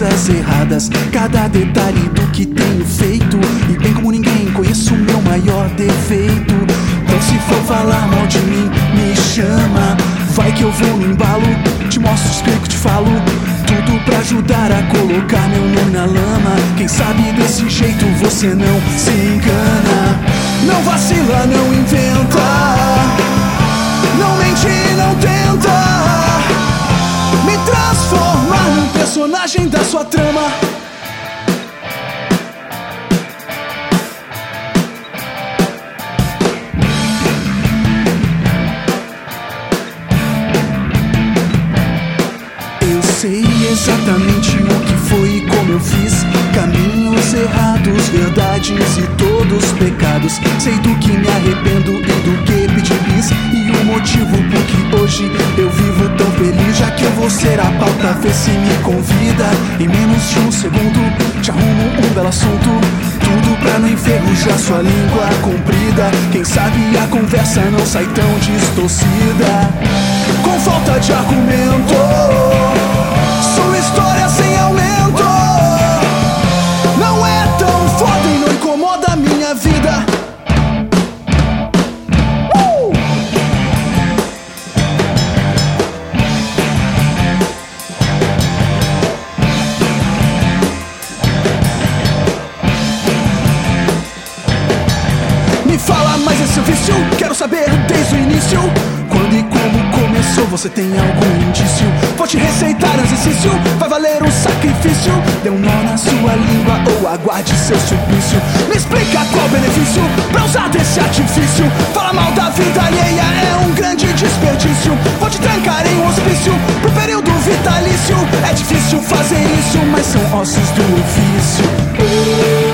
coisas erradas, cada detalhe do que tenho feito. E bem como ninguém, conheço o meu maior defeito. Então, se for falar mal de mim, me chama. Vai que eu vou no embalo, te mostro, explico, te falo. Tudo pra ajudar a colocar meu nome na lama. Quem sabe desse jeito você não se engana. Não vacila, não inventa. Personagem da sua trama. Eu sei exatamente o que foi e como eu fiz. Caminhos errados, verdades e todos pecados. Sei do que me arrependo e do que pedi bis. E o motivo por que hoje eu vivo tão feliz Já que eu vou ser a vê se me convida. Em menos de um segundo te arrumo um belo assunto. Tudo pra não enferrujar sua língua comprida. Quem sabe a conversa não sai tão distorcida. Com falta de argumento esse vício, quero saber desde o início. Quando e como começou, você tem algum indício? Vou te receitar exercício, vai valer um sacrifício. Dê um nó na sua língua ou aguarde seu suplício. Me explica qual benefício pra usar desse artifício. Fala mal da vida alheia, é um grande desperdício. Vou te trancar em um hospício pro período vitalício. É difícil fazer isso, mas são ossos do ofício